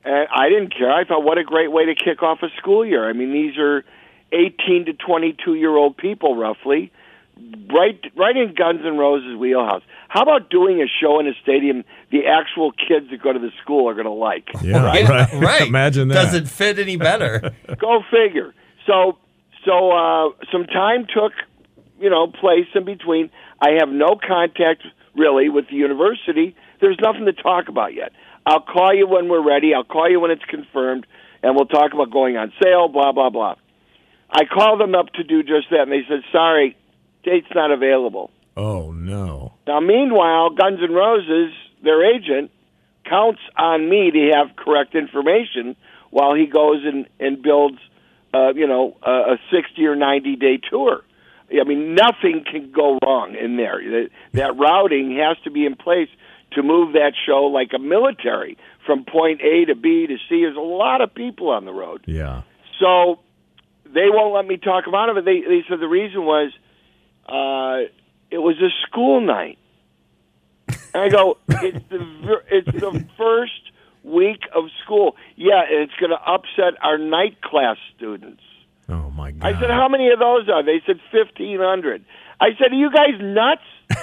And I didn't care. I thought, what a great way to kick off a school year. I mean, these are 18 to 22 year old people, roughly, right, right in Guns N' Roses' wheelhouse. How about doing a show in a stadium the actual kids that go to the school are going to like? Yeah. Yeah, Right. right. Imagine that. Does it fit any better? Go figure. So, so uh, some time took, you know, place in between. I have no contact really with the university. There's nothing to talk about yet. I'll call you when we're ready. I'll call you when it's confirmed, and we'll talk about going on sale. Blah blah blah. I called them up to do just that, and they said, "Sorry, date's not available." Oh no. Now, meanwhile, Guns N' Roses, their agent, counts on me to have correct information while he goes and, and builds, uh, you know, a, a 60 or 90 day tour. I mean, nothing can go wrong in there. That, that routing has to be in place to move that show like a military from point A to B to C. There's a lot of people on the road. Yeah. So they won't let me talk about it. But they they said the reason was uh, it was a school night. And I go, it's the ver- it's the first week of school. Yeah, and it's going to upset our night class students. Oh my God. I said, how many of those are? They said fifteen hundred. I said, are you guys nuts?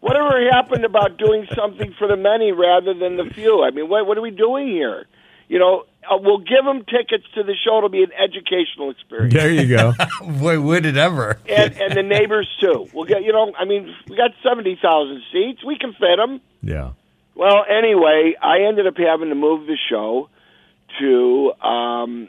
Whatever happened about doing something for the many rather than the few? I mean, what what are we doing here? You know, uh, we'll give them tickets to the show. It'll be an educational experience. There you go. Boy, would it ever? and and the neighbors too. We'll get you know. I mean, we got seventy thousand seats. We can fit them. yeah. Well, anyway, I ended up having to move the show to um,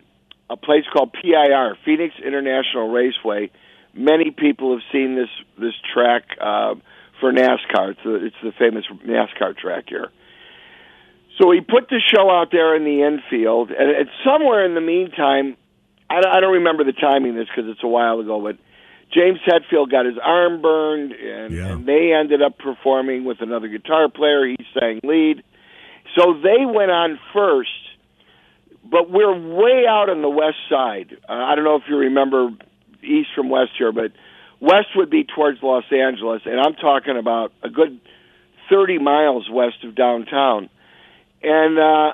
a place called PIR, Phoenix International Raceway. Many people have seen this this track uh, for NASCAR. It's the, it's the famous NASCAR track here. So we put the show out there in the infield, and it's somewhere in the meantime. I don't, I don't remember the timing of this because it's a while ago, but James Hetfield got his arm burned, and, Yeah. and they ended up performing with another guitar player. He sang lead. So they went on first, but we're way out on the west side. Uh, I don't know if you remember east from west here, but west would be towards Los Angeles, and I'm talking about a good 30 miles west of downtown. And uh,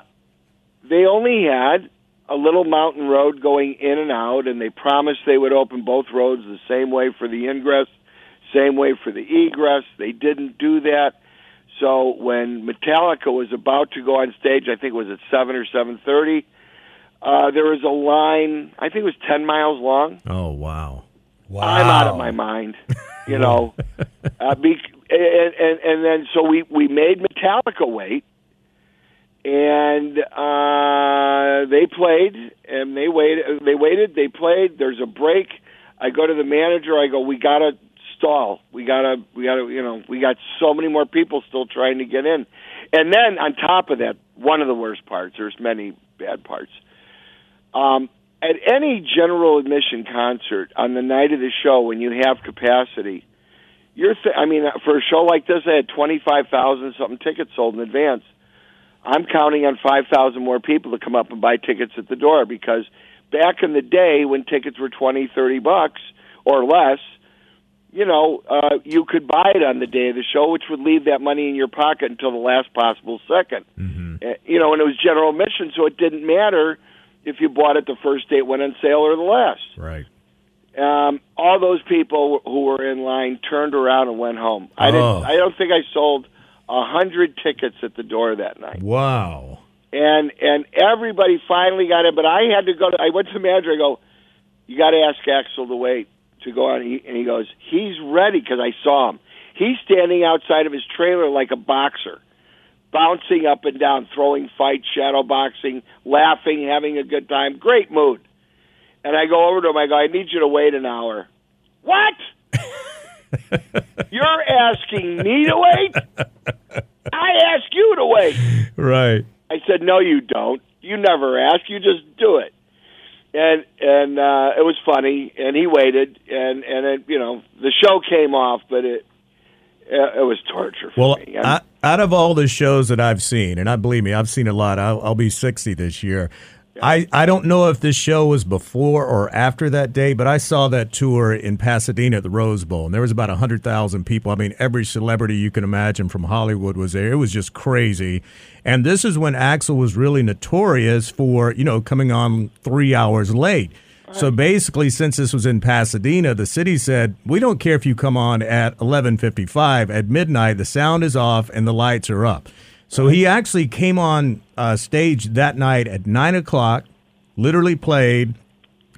they only had a little mountain road going in and out, and they promised they would open both roads the same way for the ingress, same way for the egress. They didn't do that. So when Metallica was about to go on stage, I think it was at seven or seven thirty. Uh, there was a line. I think it was ten miles long. Oh wow. Wow. I'm out of my mind. You know, uh, be, and, and and then so we we made Metallica wait, and uh, they played and they waited. They waited. They played. There's a break. I go to the manager. I go, we gotta stall. We gotta, we gotta, you know, we got so many more people still trying to get in. And then on top of that, one of the worst parts. There's many bad parts. Um, at any general admission concert on the night of the show, when you have capacity, you're. Th- I mean, for a show like this, I had twenty five thousand something tickets sold in advance. I'm counting on five thousand more people to come up and buy tickets at the door because back in the day when tickets were twenty, thirty bucks or less, you know, uh, you could buy it on the day of the show, which would leave that money in your pocket until the last possible 2nd Mm-hmm. Uh, you know, and it was general admission, so it didn't matter if you bought it the first day it went on sale or the last. Right. Um, all those people who were in line turned around and went home. I Oh. didn't. I don't think I sold a hundred tickets at the door that night Wow. and and everybody finally got it. But I had to go. To, I went to the manager. I go, you got to ask Axl to wait to go on. He, and he goes, he's ready because I saw him. He's standing outside of his trailer like a boxer, bouncing up and down, throwing fights, shadow boxing, laughing, having a good time, great mood. And I go over to him. I go, I need you to wait an hour. What? You're asking me to wait? I ask you to wait. Right. I said, "No, you don't. You never ask. You just do it." And and uh, it was funny, and he waited, and and it, you know the show came off, but it it was torture for Well, me. I, out of all the shows that I've seen, and I believe me, I've seen a lot. I'll, I'll be sixty this year. I, I don't know if this show was before or after that day, but I saw that tour in Pasadena at the Rose Bowl, and there was about hundred thousand people. I mean, every celebrity you can imagine from Hollywood was there. It was just crazy. And this is when Axl was really notorious for you know coming on three hours late. So basically, since this was in Pasadena, the city said, "We don't care if you come on at 11:55 at midnight. The sound is off and the lights are up." So he actually came on uh, stage that night at nine o'clock, literally played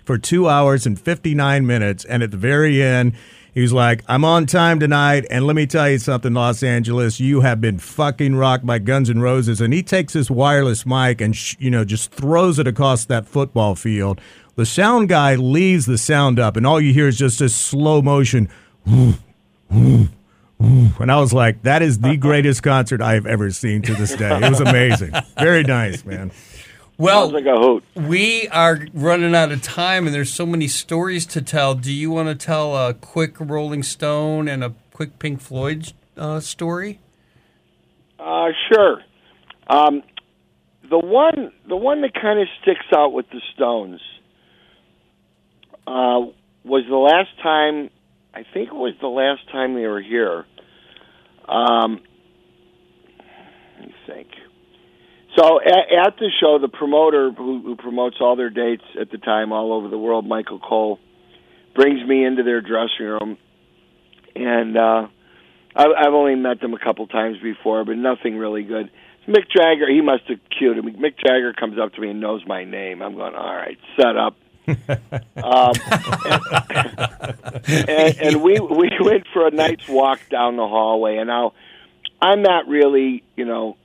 for two hours and 59 minutes, and at the very end. He was like, I'm on time tonight, and let me tell you something, Los Angeles. You have been fucking rocked by Guns N' Roses. And he takes his wireless mic and, sh- you know, just throws it across that football field. The sound guy leaves the sound up, and all you hear is just this slow motion. And I was like, that is the greatest concert I've ever seen to this day. It was amazing. Very nice, man. Well, like a hoot. we are running out of time, and there's so many stories to tell. Do you want to tell a quick Rolling Stone and a quick Pink Floyd uh, story? Uh, sure. Um, the one, the one that kind of sticks out with the Stones uh, was the last time. I think it was the last time they were here. Um, let me think. So at, at the show, the promoter who, who promotes all their dates at the time all over the world, Michael Cohl, brings me into their dressing room, and uh, I, I've only met them a couple times before, but nothing really good. Mick Jagger, he must have cued him. Mick Jagger comes up to me and knows my name. I'm going, all right, set up. Um, and, and we we went for a night's walk down the hallway. And now, I'm not really, you know,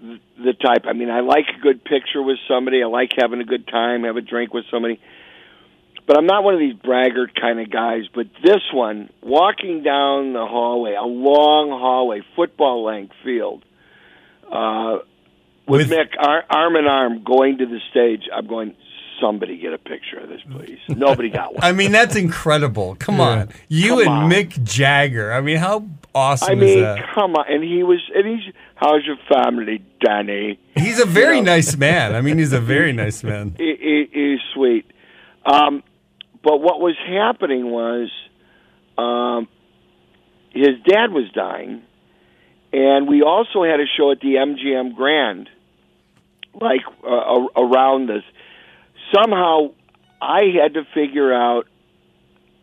the type. I mean, I like a good picture with somebody. I like having a good time, have a drink with somebody. But I'm not one of these braggart kind of guys. But this one, walking down the hallway, a long hallway, football length field, uh, with, With- Mick ar- arm in arm going to the stage. I'm going. Somebody get a picture of this, please. Nobody got one. I mean, that's incredible. Come on, you Come and on. Mick Jagger. I mean, how awesome is. I is mean, that? come on. And he was, and he's, how's your family, Danny? He's a very you know. nice man. I mean, he's a very nice man. He, he, he's sweet. Um, but what was happening was, um, his dad was dying, and we also had a show at the MGM Grand, like uh, around this. Somehow, I had to figure out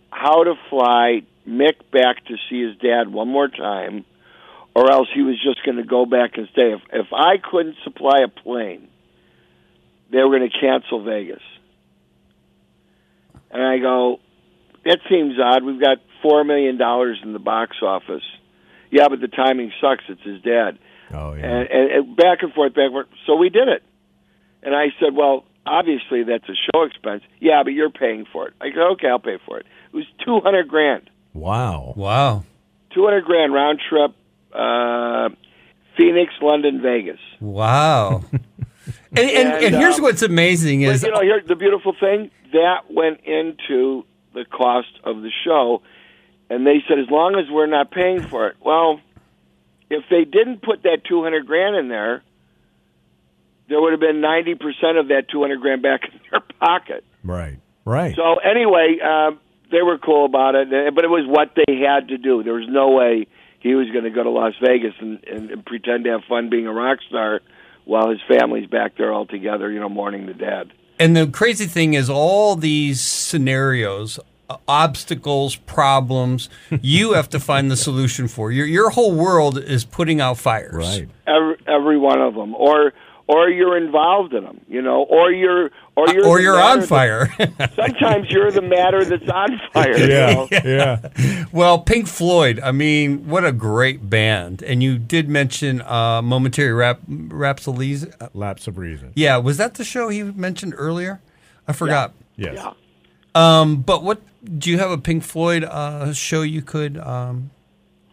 how to fly Mick back to see his dad one more time, or else he was just going to go back and stay. If if I couldn't supply a plane, they were going to cancel Vegas. And I go, that seems odd. We've got four million dollars in the box office. Yeah, but the timing sucks. It's his dad. Oh, yeah. And, and, and back and forth, back and forth. So we did it. And I said, well, obviously that's a show expense. Yeah, but you're paying for it. I go, okay, I'll pay for it. It was two hundred grand. Wow. Wow. Two hundred grand round trip. Uh, Phoenix, London, Vegas. Wow. and, and, and, And, here's um, what's amazing But is you know, here the beautiful thing that went into the cost of the show, and they said as long as we're not paying for it. Well, if they didn't put that two hundred grand in there, there would have been ninety percent of that two hundred grand back in their pocket. Right. Right. So anyway, um, they were cool about it, uh, but it was what they had to do. There was no way he was going to go to Las Vegas and, and, and pretend to have fun being a rock star while his family's back there all together, you know, mourning the dad. And the crazy thing is, all these scenarios, uh, obstacles, problems, you have to find the solution for. Your your whole world is putting out fires. right. Every, every one of them, or or you're involved in them, you know, or you're or you're Or you're on fire. that- sometimes you're the matter that's on fire. you know? Yeah. well, Pink Floyd. I mean, what a great band! And you did mention uh, momentary rap rhapsodies. Uh, Lapse of reason. Yeah, was that the show he mentioned earlier? I forgot. Yes. Yeah. Um, but what do you have a Pink Floyd uh, show you could um,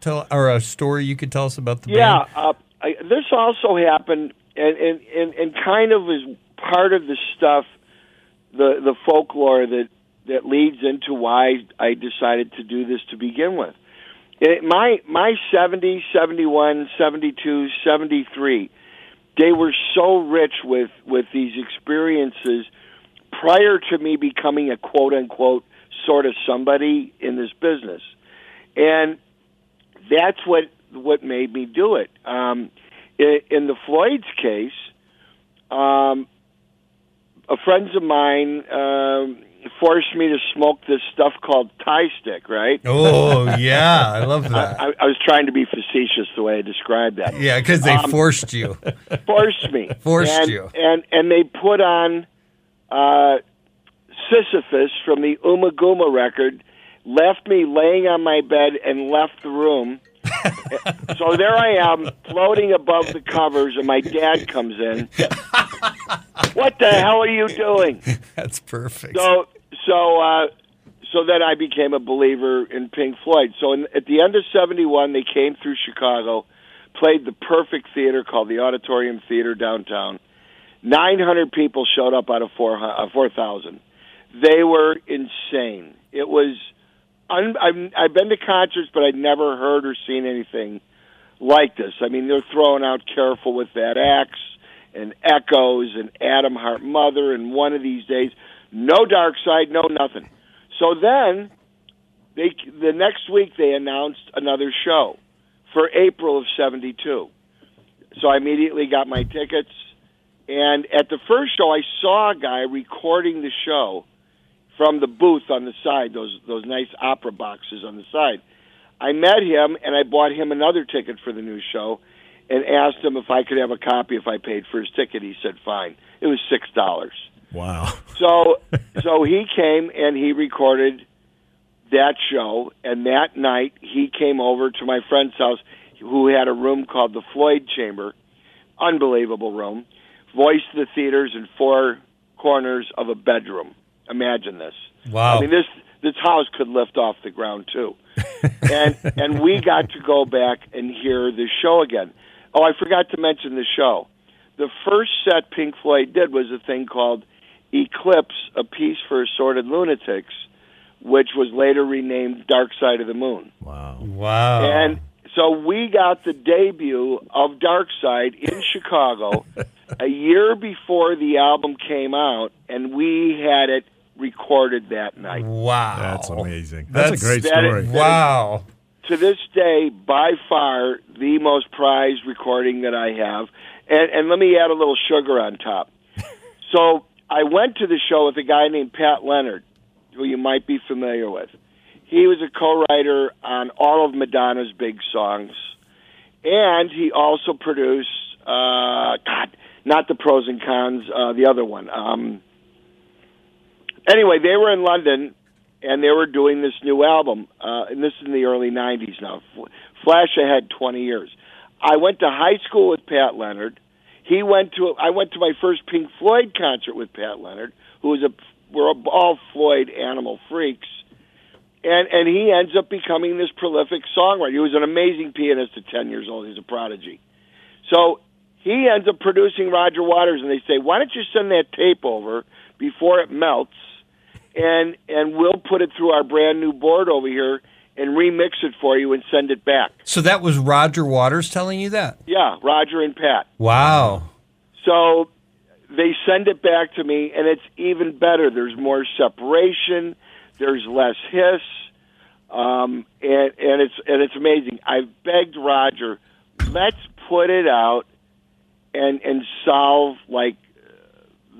tell, or a story you could tell us about the Yeah, band? uh, I, this also happened, and, and and and kind of is part of the stuff, the the folklore that that leads into why I decided to do this to begin with. It, my my 70, 71, 72, 73, they were so rich with with these experiences prior to me becoming a quote unquote sort of somebody in this business, and that's what what made me do it. Um, in, in the Floyd's case, um, a friends of mine um, forced me to smoke this stuff called Thai stick. Right? Oh yeah, I love that. I, I was trying to be facetious the way I described that. Yeah, because they Um, forced you. Forced me. Forced and, you. And and they put on uh, Sisyphus from the Ummagumma record. Left me laying on my bed and left the room. so there I am, floating above the covers, and my dad comes in. what the hell are you doing? That's perfect. So so uh, so then I became a believer in Pink Floyd. So in, at the end of '71, they came through Chicago, played the perfect theater called the Auditorium Theater downtown. 900 people showed up out of 4,000. Uh, 4,000. they were insane. It was. Un, I've, I've been to concerts, but I'd never heard or seen anything like this. I mean, they're throwing out "Careful with That Axe" and "Echoes" and "Atom Heart Mother" and "One of These Days." No Dark Side, no nothing. So then, they the next week they announced another show for April of '72. So I immediately got my tickets, and at the first show, I saw a guy recording the show from the booth on the side, those those nice opera boxes on the side. I met him and I bought him another ticket for the new show and asked him if I could have a copy if I paid for his ticket. He said fine. It was six dollars. Wow. So so he came and he recorded that show and that night he came over to my friend's house who had a room called the Floyd Chamber. Unbelievable room. Voiced the theaters in four corners of a bedroom. Imagine this. Wow. I mean, this this house could lift off the ground too. and and we got to go back and hear the show again. Oh, I forgot to mention the show. The first set Pink Floyd did was a thing called Eclipse, a piece for assorted lunatics, which was later renamed Dark Side of the Moon. Wow. wow. And so we got the debut of Dark Side in Chicago a year before the album came out, and we had it recorded that night. wow. That's amazing. That's- That's, a great that is- story. Wow. To this day, by far the most prized recording that I have. And, and let me add a little sugar on top. so I went to the show with a guy named Pat Leonard, who you might be familiar with. He was a co-writer on all of Madonna's big songs, and he also produced uh, God, not the pros and cons, uh, the other one. Um, anyway, they were in London, and they were doing this new album, uh, and this is in the early '90s now. Flash ahead 20 years. I went to high school with Pat Leonard. He went to I went to my first Pink Floyd concert with Pat Leonard, who was a we're all Floyd animal freaks. and and he ends up becoming this prolific songwriter. He was an amazing pianist at ten years old. He's a prodigy. So he ends up producing Roger Waters, and they say, "Why don't you send that tape over before it melts, and and we'll put it through our brand new board over here." And remix it for you and send it back. So that was Roger Waters telling you that? Yeah, Roger and Pat. Wow. So they send it back to me, and it's even better. There's more separation. There's less hiss, um, and and it's and it's amazing. I've begged Roger, let's put it out and and solve like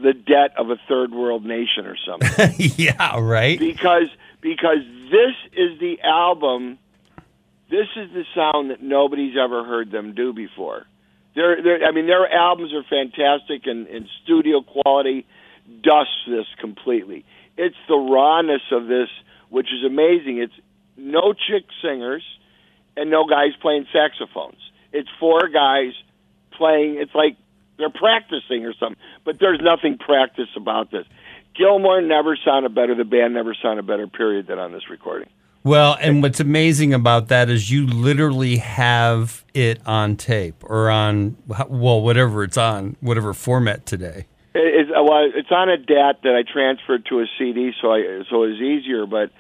the debt of a third world nation or something. yeah, right. Because because this is the album. This is the sound that nobody's ever heard them do before. They're, they're, I mean, their albums are fantastic and, and studio quality dusts this completely. It's the rawness of this, which is amazing. It's no chick singers and no guys playing saxophones. It's four guys playing. It's like they're practicing or something, but there's nothing practice about this. Gilmour never sounded better. The band never sounded better, period, than on this recording. Well, and what's amazing about that is you literally have it on tape or on, well, whatever it's on, whatever format today. It, it, uh, well, it's on a DAT that I transferred to a CD, so I so it was easier. But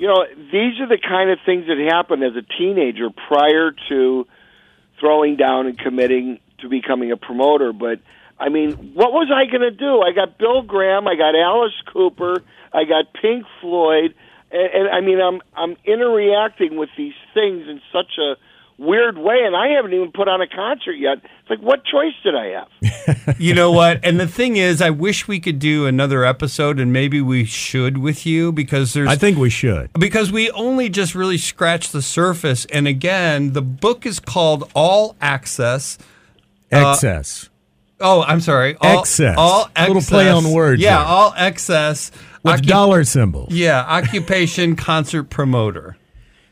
you know, these are the kind of things that happen as a teenager prior to throwing down and committing to becoming a promoter. But I mean, what was I going to do? I got Bill Graham, I got Alice Cooper, I got Pink Floyd, and, and I mean, I'm I'm interreacting with these things in such a weird way, and I haven't even put on a concert yet. It's like, what choice did I have? you know what? And the thing is, I wish we could do another episode, and maybe we should with you because there's I think we should. because we only just really scratched the surface. And again, the book is called All Access. Excess. Oh, I'm sorry. All, Excess. All A little play on words Yeah, there. all excess. with Occup- dollar symbols. Yeah, occupation concert promoter.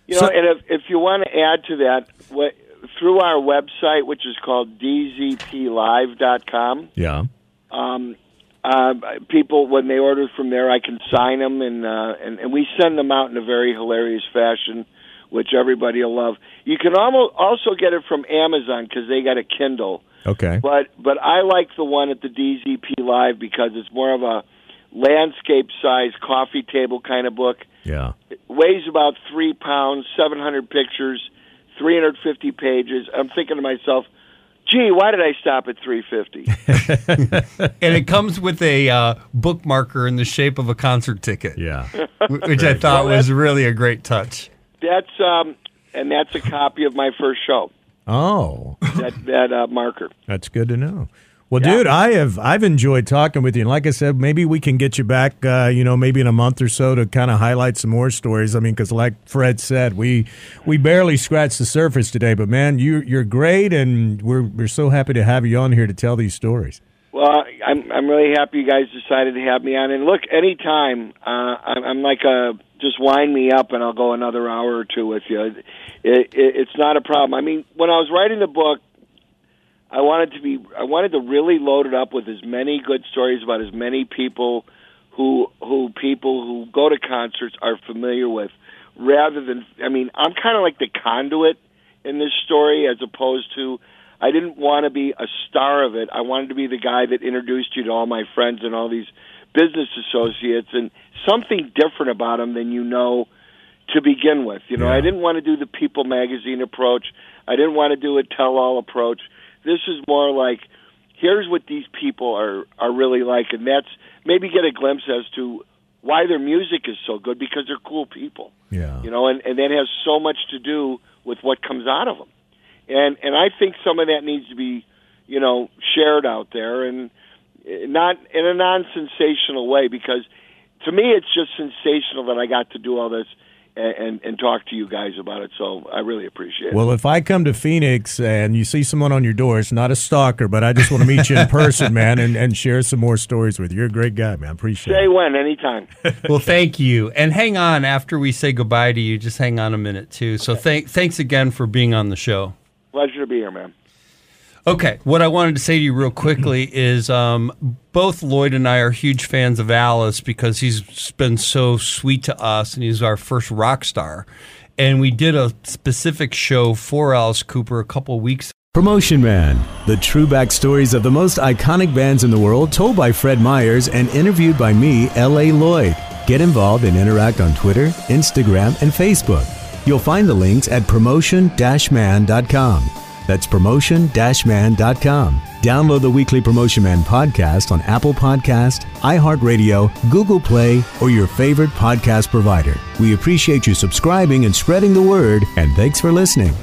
You know, and if, if you want to add to that, what, through our website, which is called dzplive.com, Yeah. um, uh, people when they order from there, I can sign them, and, uh, and and we send them out in a very hilarious fashion, which everybody will love. You can almost also get it from Amazon because they got a Kindle. Okay. But but I like the one at the DZP Live because it's more of a landscape size coffee table kind of book. Yeah. It weighs about three pounds, seven hundred pictures, three hundred fifty pages. I'm thinking to myself, gee, why did I stop at three fifty? And it comes with a uh, bookmarker in the shape of a concert ticket, Yeah. which I thought was really a great touch. That's um, and that's a copy of my first show. Oh, That that uh, marker. that's good to know. Well, dude, I have I've enjoyed talking with you, and like I said, maybe we can get you back. Uh, you know, maybe in a month or so to kind of highlight some more stories. I mean, because like Fred said, we we barely scratched the surface today. But man, you you're great, and we're we're so happy to have you on here to tell these stories. Well, I'm I'm really happy you guys decided to have me on. And look, anytime uh, I'm, I'm like a just wind me up, and I'll go another hour or two with you. It, it, it's not a problem. I mean, when I was writing the book, I wanted to be I wanted to really load it up with as many good stories about as many people who who people who go to concerts are familiar with, rather than I mean I'm kind of like the conduit in this story as opposed to I didn't want to be a star of it. I wanted to be the guy that introduced you to all my friends and all these business associates and something different about them than you know to begin with. You know, Yeah. I didn't want to do the People magazine approach. I didn't want to do a tell-all approach. This is more like here's what these people are are really like, and that's maybe get a glimpse as to why their music is so good because they're cool people. Yeah. You know, and and that has so much to do with what comes out of them. And and I think some of that needs to be, you know, shared out there and eh, not in a non-sensational way because to me it's just sensational that I got to do all this and, and, and talk to you guys about it. So I really appreciate it. Well, if I come to Phoenix and you see someone on your door, it's not a stalker, but I just want to meet you in person, man, and, and share some more stories with you. You're a great guy, man. I appreciate Say it. when, anytime. Well, thank you. And hang on after we say goodbye to you. Just hang on a minute too. So thank thanks again for being on the show. Pleasure to be here, man. Okay, what I wanted to say to you real quickly is um, both Lloyd and I are huge fans of Alice because he's been so sweet to us and he's our first rock star. And we did a specific show for Alice Cooper a couple weeks Promotion Man, the true backstories of the most iconic bands in the world told by Fred Myers and interviewed by me, L.A. Lloyd. Get involved and interact on Twitter, Instagram, and Facebook. You'll find the links at promotion-man.com. That's promotion-man.com. Download the weekly Promotion Man podcast on Apple Podcast, iHeartRadio, Google Play, or your favorite podcast provider. We appreciate you subscribing and spreading the word, and thanks for listening.